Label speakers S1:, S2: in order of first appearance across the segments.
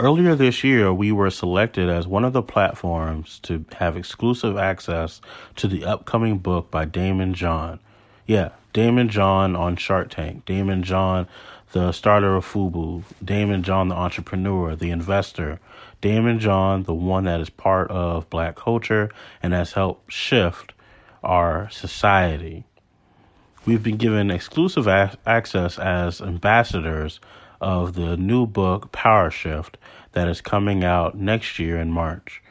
S1: Earlier this year, we were selected as one of the platforms to have exclusive access to the upcoming book by Daymond John. Yeah, Daymond John on Shark Tank. Daymond John, the starter of Fubu. Daymond John, the entrepreneur, the investor. Daymond John, the one that is part of black culture and has helped shift our society. We've been given exclusive a- access as ambassadors of the new book, Power Shift, that is coming out next year in March.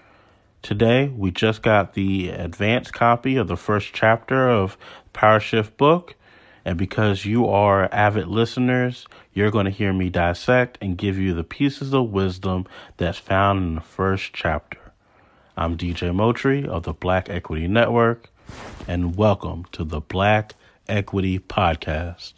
S1: Today, we just got the advanced copy of the first chapter of Power Shift book. And because you are avid listeners, you're going to hear me dissect and give you the pieces of wisdom that's found in the first chapter. I'm DJ Motri of the Black Equity Network, and welcome to the Black Equity Podcast.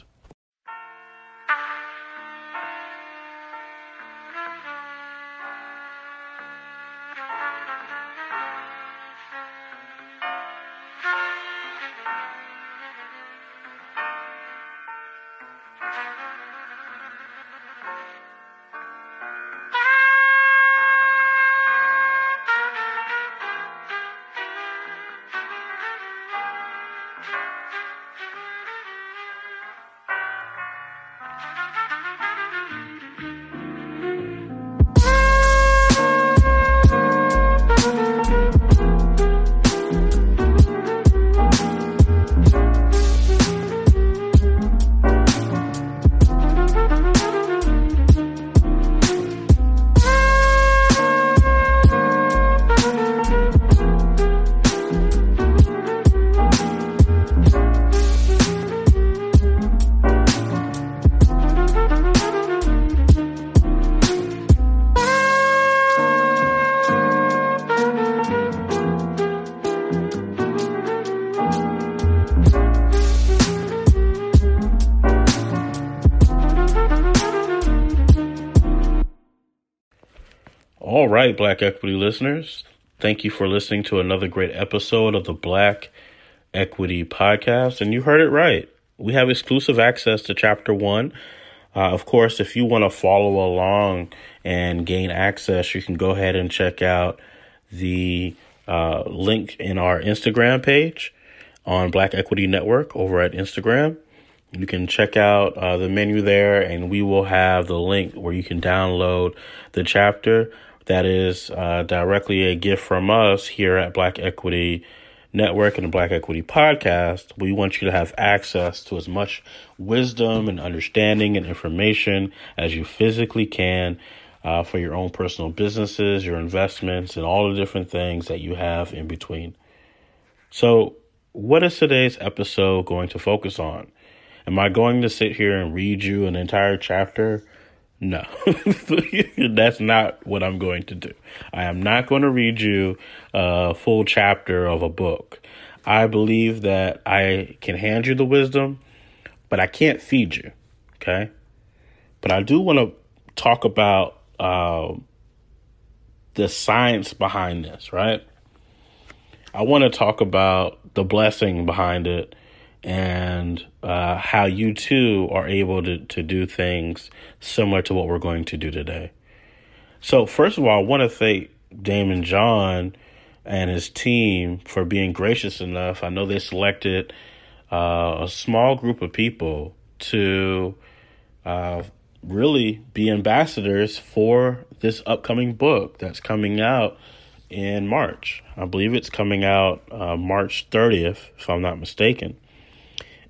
S1: Right, Black Equity listeners, thank you for listening to another great episode of the Black Equity Podcast. And you heard it right. We have exclusive access to Chapter 1. Uh, of course, if you want to follow along and gain access, you can go ahead and check out the uh, link in our Instagram page on Black Equity Network over at Instagram. You can check out uh, the menu there, and we will have the link where you can download the chapter that is uh, directly a gift from us here at Black Equity Network and the Black Equity Podcast. We want you to have access to as much wisdom and understanding and information as you physically can uh, for your own personal businesses, your investments, and all the different things that you have in between. So, what is today's episode going to focus on? Am I going to sit here and read you an entire chapter? No, that's not what I'm going to do. I am not going to read you a full chapter of a book. I believe that I can hand you the wisdom, but I can't feed you. Okay. But I do want to talk about uh, the science behind this, right? I want to talk about the blessing behind it and uh, how you too are able to, to do things similar to what we're going to do today. So, first of all, I want to thank Daymond John and his team for being gracious enough. I know they selected uh, a small group of people to uh, really be ambassadors for this upcoming book that's coming out in March. I believe it's coming out uh, March 30th, if I'm not mistaken.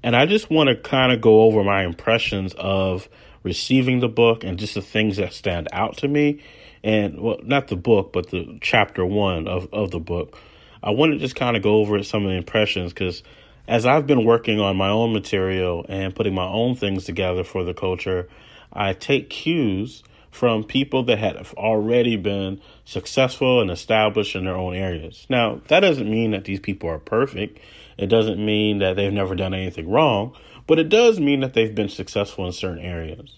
S1: And I just want to kind of go over my impressions of receiving the book and just the things that stand out to me. And well, not the book, but the chapter one of, of the book. I want to just kind of go over some of the impressions because as I've been working on my own material and putting my own things together for the culture, I take cues from people that have already been successful and established in their own areas. Now, that doesn't mean that these people are perfect. It doesn't mean that they've never done anything wrong, but it does mean that they've been successful in certain areas.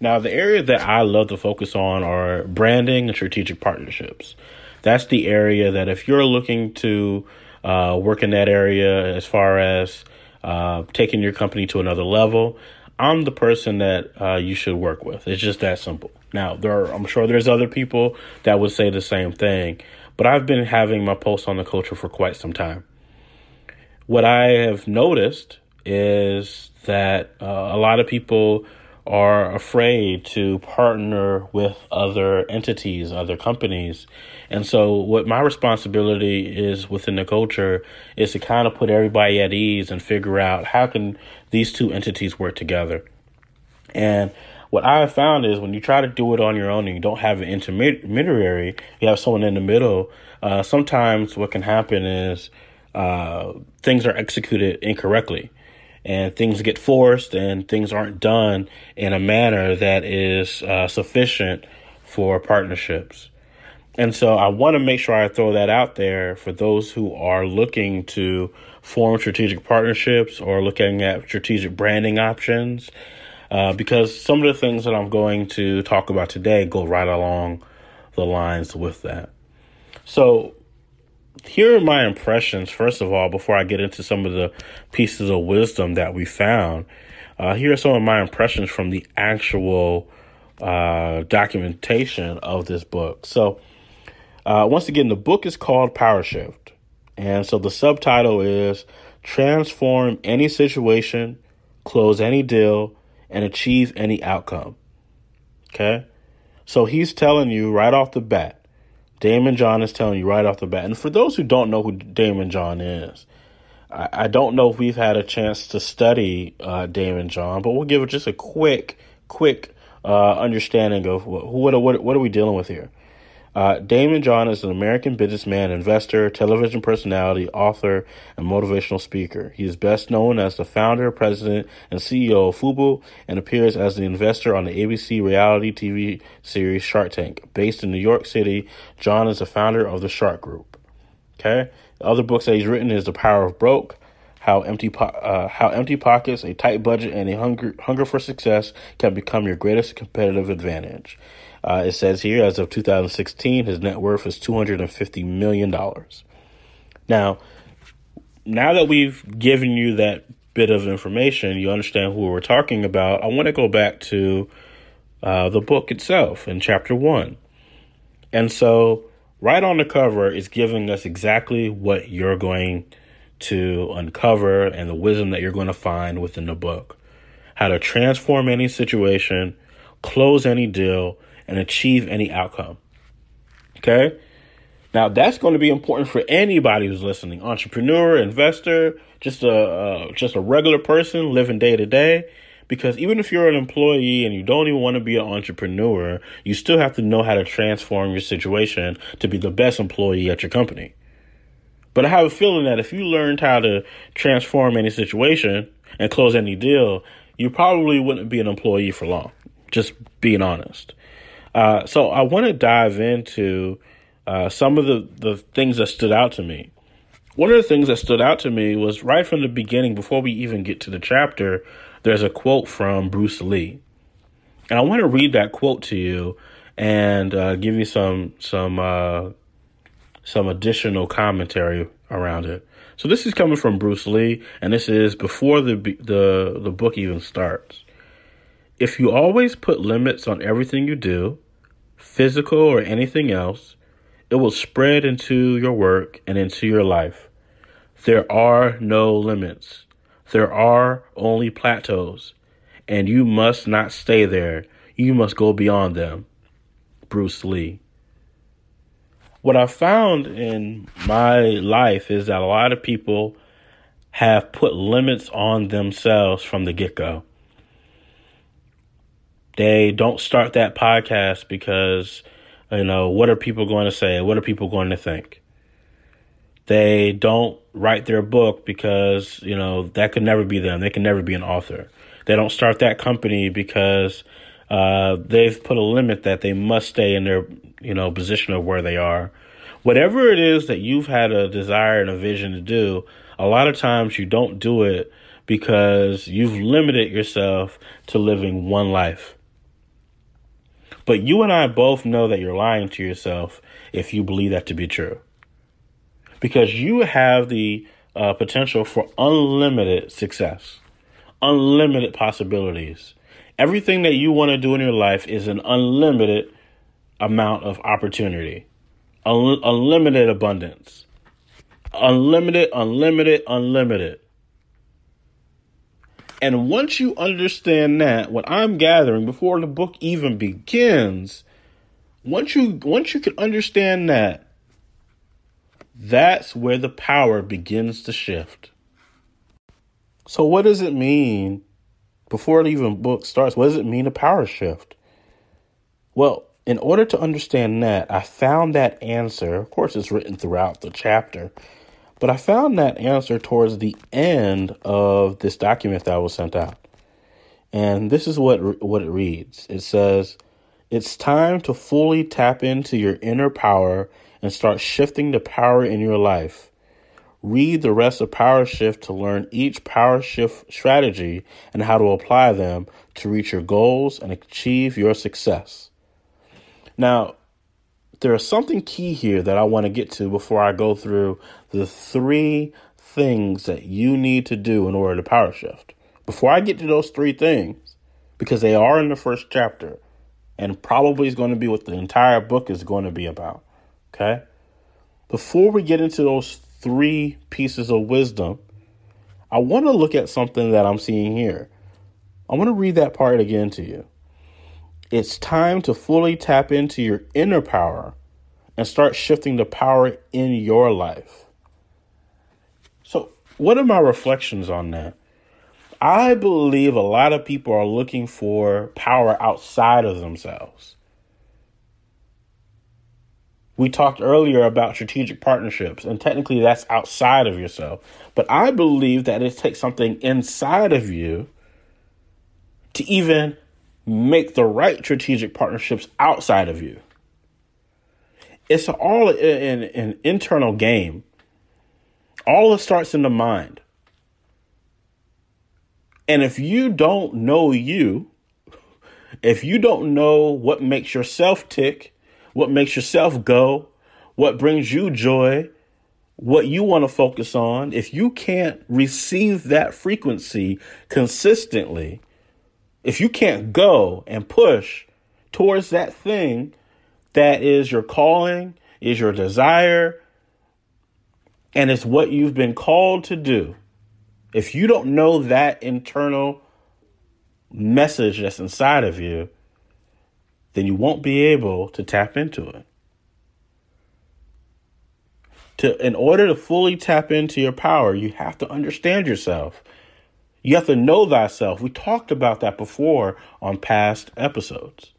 S1: Now, the area that I love to focus on are branding and strategic partnerships. That's the area that if you're looking to uh, work in that area as far as uh, taking your company to another level, I'm the person that uh, you should work with. It's just that simple. Now, there are, I'm sure there's other people that would say the same thing, but I've been having my pulse on the culture for quite some time. What I have noticed is that uh, a lot of people are afraid to partner with other entities, other companies. And so, what my responsibility is within the culture is to kind of put everybody at ease and figure out how can these two entities work together. And what I have found is when you try to do it on your own and you don't have an intermediary, you have someone in the middle. Uh, sometimes what can happen is uh, things are executed incorrectly and things get forced and things aren't done in a manner that is uh, sufficient for partnerships. And so I want to make sure I throw that out there for those who are looking to form strategic partnerships or looking at strategic branding options. Uh, because some of the things that I'm going to talk about today go right along the lines with that. So, here are my impressions, first of all, before I get into some of the pieces of wisdom that we found. Uh, here are some of my impressions from the actual uh, documentation of this book. So, uh, once again, the book is called Power Shift. And so the subtitle is Transform Any Situation, Close Any Deal, and Achieve Any Outcome. Okay? So he's telling you right off the bat Daymond John is telling you right off the bat. And for those who don't know who Daymond John is, I, I don't know if we've had a chance to study uh, Daymond John, but we'll give it just a quick, quick uh, understanding of what, what, what, what are we dealing with here. Uh, Daymond John is an American businessman, investor, television personality, author, and motivational speaker. He is best known as the founder, president, and CEO of Fubu and appears as the investor on the ABC reality TV series Shark Tank. Based in New York City, John is the founder of the Shark Group. Okay? The other books that he's written is The Power of Broke, how empty po- uh, how empty pockets, a tight budget, and a hunger hunger for success can become your greatest competitive advantage. Uh, it says here, as of 2016, his net worth is $250 million. Now, now that we've given you that bit of information, you understand who we're talking about. I want to go back to uh, the book itself in chapter one. And so, right on the cover is giving us exactly what you're going to uncover and the wisdom that you're going to find within the book. How to transform any situation, close any deal, and achieve any outcome. Okay? Now, that's going to be important for anybody who's listening entrepreneur, investor, just a, uh, just a regular person living day to day. Because even if you're an employee and you don't even want to be an entrepreneur, you still have to know how to transform your situation to be the best employee at your company. But I have a feeling that if you learned how to transform any situation and close any deal, you probably wouldn't be an employee for long. Just being honest. Uh, so I want to dive into uh, some of the, the things that stood out to me. One of the things that stood out to me was right from the beginning, before we even get to the chapter, there's a quote from Bruce Lee. And I want to read that quote to you and uh, give you some some uh, some additional commentary around it. So this is coming from Bruce Lee, and this is before the the the book even starts. If you always put limits on everything you do, physical or anything else, it will spread into your work and into your life. There are no limits. There are only plateaus, and you must not stay there. You must go beyond them. Bruce Lee. What I found in my life is that a lot of people have put limits on themselves from the get go. They don't start that podcast because, you know, what are people going to say? What are people going to think? They don't write their book because, you know, that could never be them. They can never be an author. They don't start that company because uh, they've put a limit that they must stay in their, you know, position of where they are. Whatever it is that you've had a desire and a vision to do, a lot of times you don't do it because you've limited yourself to living one life. But you and I both know that you're lying to yourself if you believe that to be true. Because you have the uh, potential for unlimited success, unlimited possibilities. Everything that you want to do in your life is an unlimited amount of opportunity, Un- unlimited abundance, unlimited, unlimited, unlimited. And once you understand that, what I'm gathering before the book even begins, once you once you can understand that, that's where the power begins to shift. So what does it mean before the even book starts? What does it mean a power shift? Well, in order to understand that, I found that answer. Of course, it's written throughout the chapter, but I found that answer towards the end of this document that was sent out. And this is what what it reads. It says, "It's time to fully tap into your inner power and start shifting the power in your life. Read the rest of Power Shift to learn each power shift strategy and how to apply them to reach your goals and achieve your success." Now, there is something key here that I want to get to before I go through the three things that you need to do in order to power shift. Before I get to those three things, because they are in the first chapter and probably is going to be what the entire book is going to be about. Okay? Before we get into those three pieces of wisdom, I want to look at something that I'm seeing here. I want to read that part again to you. It's time to fully tap into your inner power and start shifting the power in your life. So, what are my reflections on that? I believe a lot of people are looking for power outside of themselves. We talked earlier about strategic partnerships, and technically that's outside of yourself. But I believe that it takes something inside of you to even make the right strategic partnerships outside of you. It's all an, an internal game. All it starts in the mind. And if you don't know you, if you don't know what makes yourself tick, what makes yourself go, what brings you joy, what you want to focus on, if you can't receive that frequency consistently, if you can't go and push towards that thing that is your calling, is your desire, and it's what you've been called to do, if you don't know that internal message that's inside of you, then you won't be able to tap into it. To, in order to fully tap into your power, you have to understand yourself. You have to know thyself. We talked about that before on past episodes.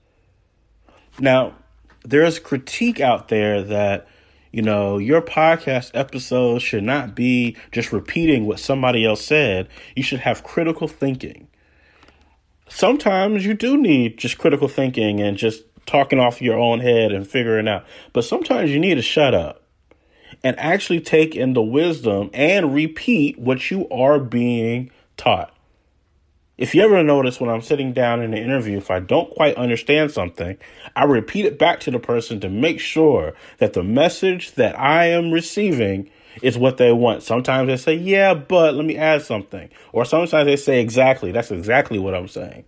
S1: Now, there's critique out there that, you know, your podcast episodes should not be just repeating what somebody else said. You should have critical thinking. Sometimes you do need just critical thinking and just talking off your own head and figuring out. But sometimes you need to shut up and actually take in the wisdom and repeat what you are being taught. If you ever notice when I'm sitting down in an interview, if I don't quite understand something, I repeat it back to the person to make sure that the message that I am receiving is what they want. Sometimes they say, yeah, but let me add something. Or sometimes they say, exactly. That's exactly what I'm saying.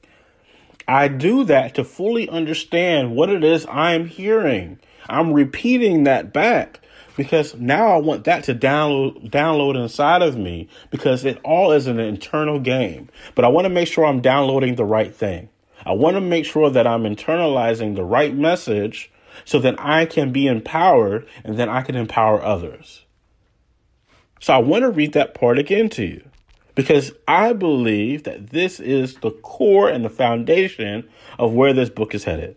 S1: I do that to fully understand what it is I'm hearing. I'm repeating that back because now I want that to download download inside of me because it all is an internal game. But I want to make sure I'm downloading the right thing. I want to make sure that I'm internalizing the right message so that I can be empowered and then I can empower others. So I want to read that part again to you because I believe that this is the core and the foundation of where this book is headed.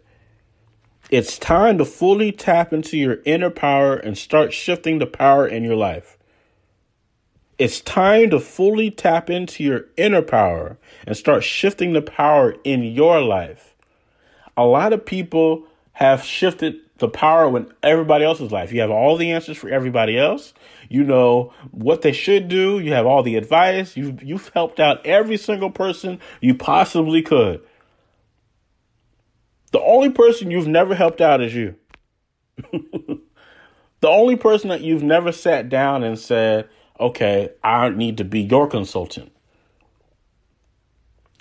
S1: It's time to fully tap into your inner power and start shifting the power in your life. It's time to fully tap into your inner power and start shifting the power in your life. A lot of people have shifted the power in everybody else's life. You have all the answers for everybody else. You know what they should do. You have all the advice. You've, you've helped out every single person you possibly could. The only person you've never helped out is you. the only person that you've never sat down and said, okay, I need to be your consultant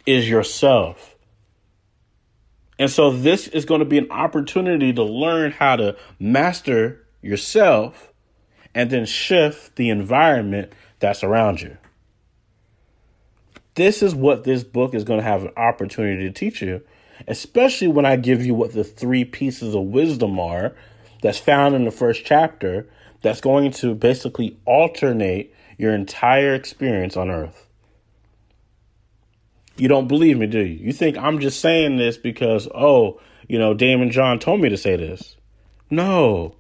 S1: is yourself. And so this is going to be an opportunity to learn how to master yourself and then shift the environment that's around you. This is what this book is going to have an opportunity to teach you, especially when I give you what the three pieces of wisdom are that's found in the first chapter that's going to basically alternate your entire experience on earth. You don't believe me, do you? You think I'm just saying this because, oh, you know, Daymond John told me to say this. No.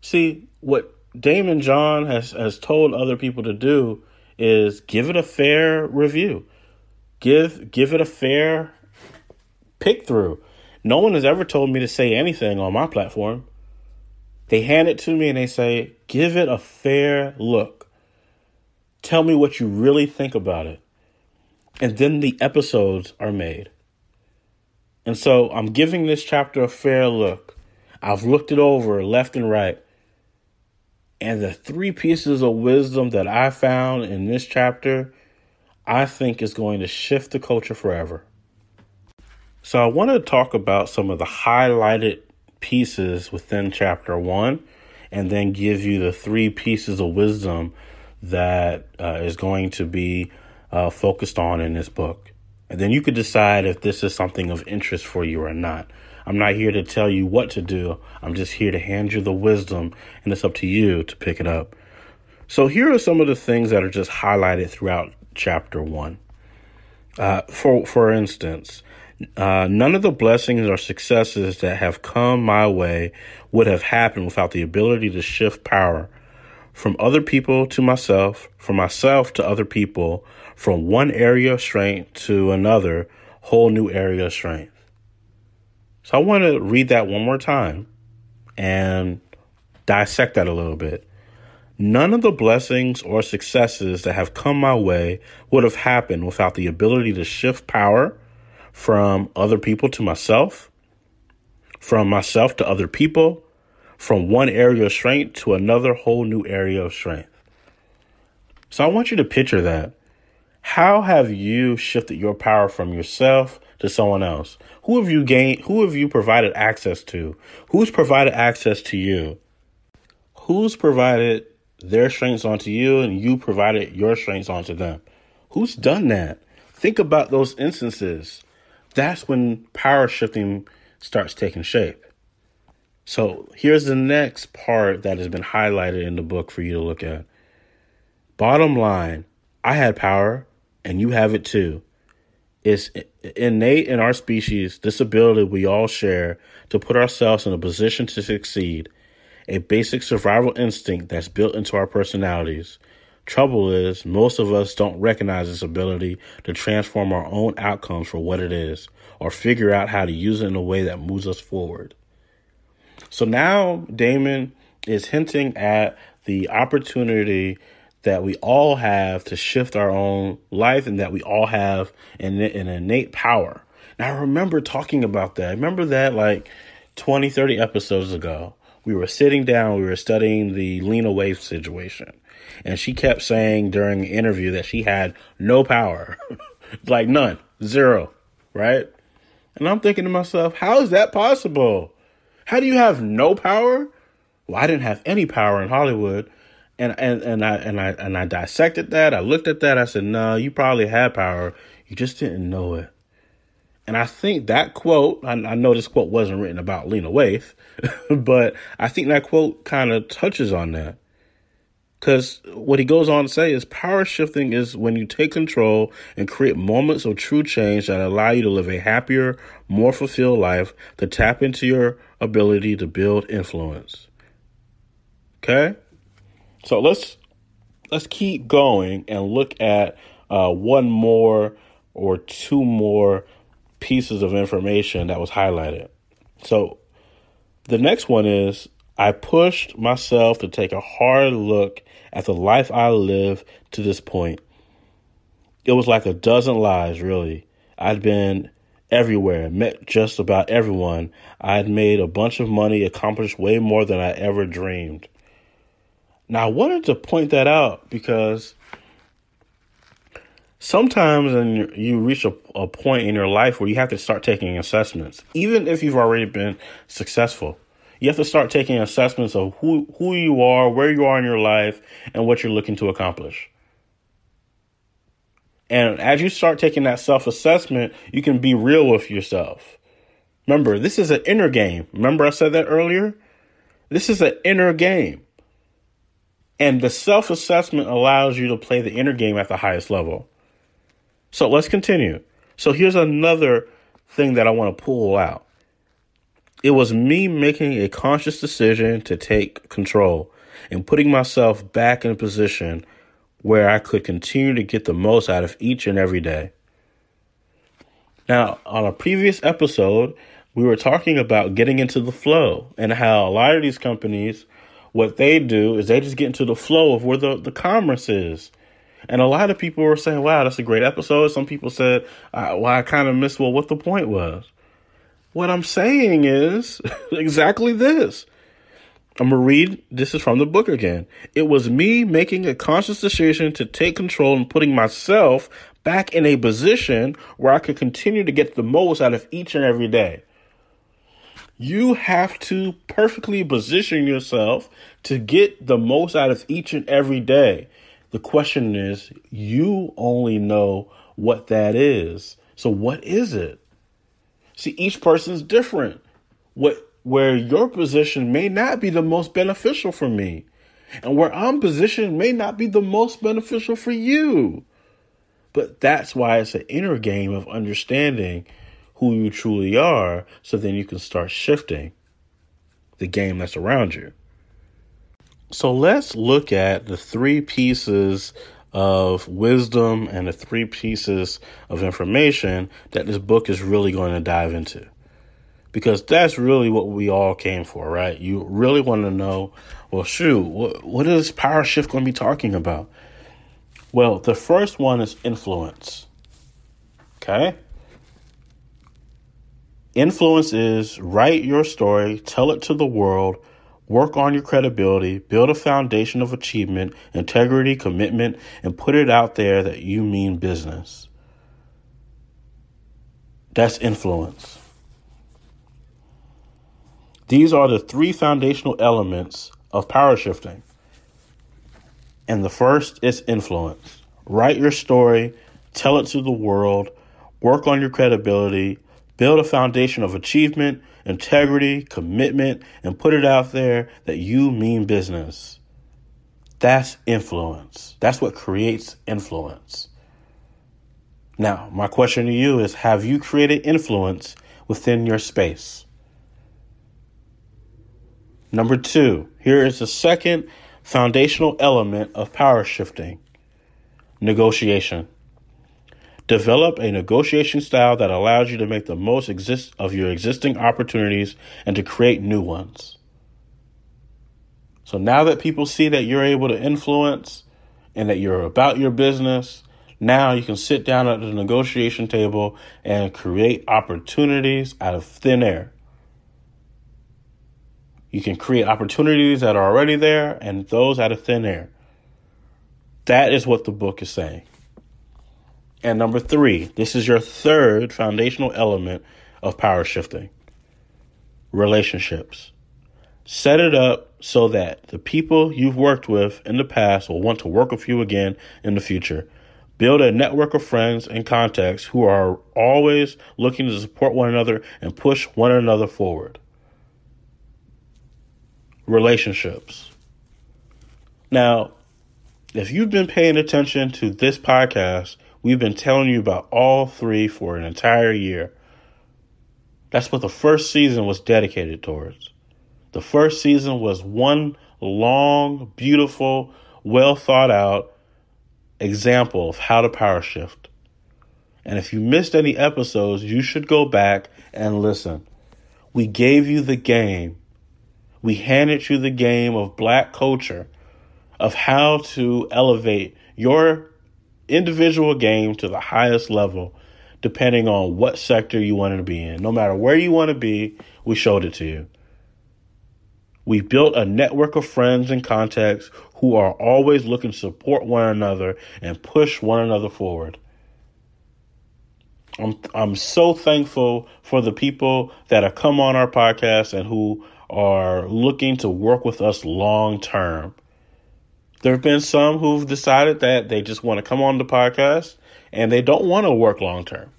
S1: See, what Daymond John has, has told other people to do is give it a fair review. Give give it a fair pick through. No one has ever told me to say anything on my platform. They hand it to me and they say, give it a fair look. Tell me what you really think about it. And then the episodes are made. And so I'm giving this chapter a fair look. I've looked it over left and right. And the three pieces of wisdom that I found in this chapter, I think is going to shift the culture forever. So I want to talk about some of the highlighted pieces within chapter one and then give you the three pieces of wisdom that uh, is going to be uh, focused on in this book. And then you could decide if this is something of interest for you or not. I'm not here to tell you what to do. I'm just here to hand you the wisdom, and it's up to you to pick it up. So, here are some of the things that are just highlighted throughout chapter one. Uh, for for instance, uh, none of the blessings or successes that have come my way would have happened without the ability to shift power from other people to myself, from myself to other people, from one area of strength to another whole new area of strength. So I want to read that one more time and dissect that a little bit. None of the blessings or successes that have come my way would have happened without the ability to shift power from other people to myself, from myself to other people, from one area of strength to another whole new area of strength. So I want you to picture that. How have you shifted your power from yourself to someone else? Who have you gained? Who have you provided access to? Who's provided access to you? Who's provided their strengths onto you and you provided your strengths onto them? Who's done that? Think about those instances. That's when power shifting starts taking shape. So here's the next part that has been highlighted in the book for you to look at. Bottom line, I had power and you have it too. It's innate in our species, this ability we all share to put ourselves in a position to succeed, a basic survival instinct that's built into our personalities. Trouble is, most of us don't recognize this ability to transform our own outcomes for what it is, or figure out how to use it in a way that moves us forward. So now Daymond is hinting at the opportunity that we all have to shift our own life and that we all have an, an innate power. Now, I remember talking about that. I remember that like 20, 30 episodes ago. We were sitting down, we were studying the Lena Waithe situation. And she kept saying during the interview that she had no power, like none, zero, right? And I'm thinking to myself, how is that possible? How do you have no power? Well, I didn't have any power in Hollywood and and and I and I and I dissected that. I looked at that. I said, "No, you probably had power. You just didn't know it." And I think that quote, I, I know this quote wasn't written about Lena Waithe, but I think that quote kind of touches on that. Because what he goes on to say is power shifting is when you take control and create moments of true change that allow you to live a happier, more fulfilled life, to tap into your ability to build influence. Okay? So let's let's keep going and look at uh, one more or two more pieces of information that was highlighted. So the next one is I pushed myself to take a hard look at the life I lived to this point. It was like a dozen lives, really. I'd been everywhere, met just about everyone. I'd made a bunch of money, accomplished way more than I ever dreamed. Now, I wanted to point that out because sometimes and you reach a, a point in your life where you have to start taking assessments, even if you've already been successful. You have to start taking assessments of who, who you are, where you are in your life, and what you're looking to accomplish. And as you start taking that self assessment, you can be real with yourself. Remember, this is an inner game. Remember, I said that earlier? This is an inner game. And the self assessment allows you to play the inner game at the highest level. So let's continue. So here's another thing that I want to pull out. It was me making a conscious decision to take control and putting myself back in a position where I could continue to get the most out of each and every day. Now, on a previous episode, we were talking about getting into the flow and how a lot of these companies, what they do is they just get into the flow of where the, the commerce is. And a lot of people were saying, wow, that's a great episode. Some people said, uh, well, I kind of missed well, what the point was. What I'm saying is exactly this. I'm going to read. This is from the book again. It was me making a conscious decision to take control and putting myself back in a position where I could continue to get the most out of each and every day. You have to perfectly position yourself to get the most out of each and every day. The question is, you only know what that is. So, what is it? See, each person's different. What where your position may not be the most beneficial for me, and where I'm positioned may not be the most beneficial for you. But that's why it's an inner game of understanding who you truly are, so then you can start shifting the game that's around you. So let's look at the three pieces of wisdom and the three pieces of information that this book is really going to dive into. Because that's really what we all came for, right? You really want to know, well, shoot, what, what is Power Shift going to be talking about? Well, the first one is influence. Okay? Influence is write your story, tell it to the world, Work on your credibility, build a foundation of achievement, integrity, commitment, and put it out there that you mean business. That's influence. These are the three foundational elements of power shifting. And the first is influence. Write your story, tell it to the world, work on your credibility, build a foundation of achievement, integrity, commitment, and put it out there that you mean business. That's influence. That's what creates influence. Now, my question to you is Have you created influence within your space? Number two, here is the second foundational element of power shifting negotiation. Develop a negotiation style that allows you to make the most exist of your existing opportunities and to create new ones. So now that people see that you're able to influence and that you're about your business, now you can sit down at the negotiation table and create opportunities out of thin air. You can create opportunities that are already there and those out of thin air. That is what the book is saying. And number three, this is your third foundational element of power shifting relationships. Set it up so that the people you've worked with in the past will want to work with you again in the future. Build a network of friends and contacts who are always looking to support one another and push one another forward. Relationships. Now, if you've been paying attention to this podcast, We've been telling you about all three for an entire year. That's what the first season was dedicated towards. The first season was one long, beautiful, well thought out example of how to power shift. And if you missed any episodes, you should go back and listen. We gave you the game. We handed you the game of black culture, of how to elevate your individual game to the highest level, depending on what sector you wanted to be in. No matter where you want to be, we showed it to you. We built a network of friends and contacts who are always looking to support one another and push one another forward. I'm I'm so thankful for the people that have come on our podcast and who are looking to work with us long term. There have been some who've decided that they just want to come on the podcast and they don't want to work long term.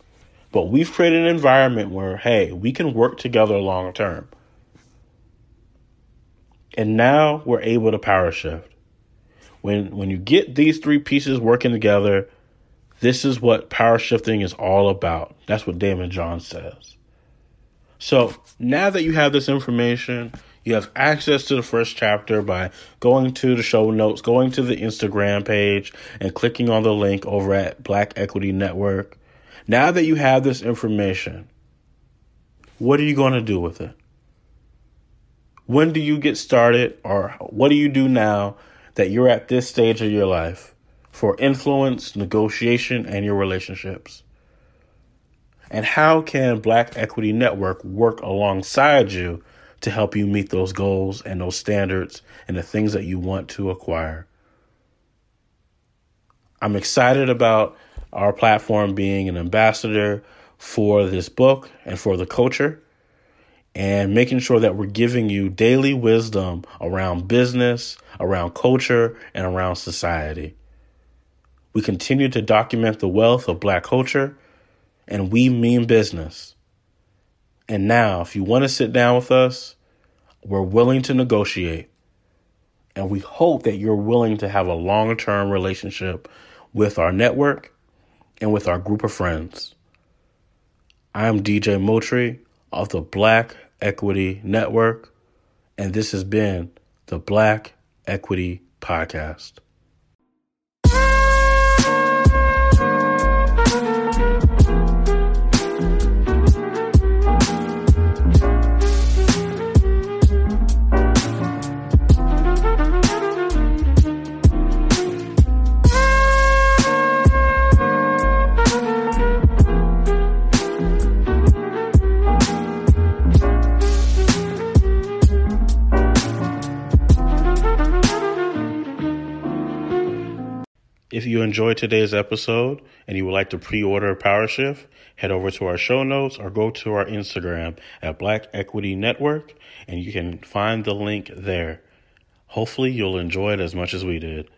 S1: But we've created an environment where, hey, we can work together long term. And now we're able to power shift. When when you get these three pieces working together, this is what power shifting is all about. That's what Daymond John says. So now that you have this information, you have access to the first chapter by going to the show notes, going to the Instagram page, and clicking on the link over at Black Equity Network. Now that you have this information, what are you going to do with it? When do you get started, or what do you do now that you're at this stage of your life for influence, negotiation, and your relationships? And how can Black Equity Network work alongside you to help you meet those goals and those standards and the things that you want to acquire? I'm excited about our platform being an ambassador for this book and for the culture and making sure that we're giving you daily wisdom around business, around culture, and around society. We continue to document the wealth of black culture and we mean business. And now, if you want to sit down with us, we're willing to negotiate. And we hope that you're willing to have a long term relationship with our network and with our group of friends. I'm DJ Motri of the Black Equity Network, and this has been the Black Equity Podcast. If you enjoyed today's episode and you would like to pre-order Power Shift, head over to our show notes or go to our Instagram at Black Equity Network and you can find the link there. Hopefully you'll enjoy it as much as we did.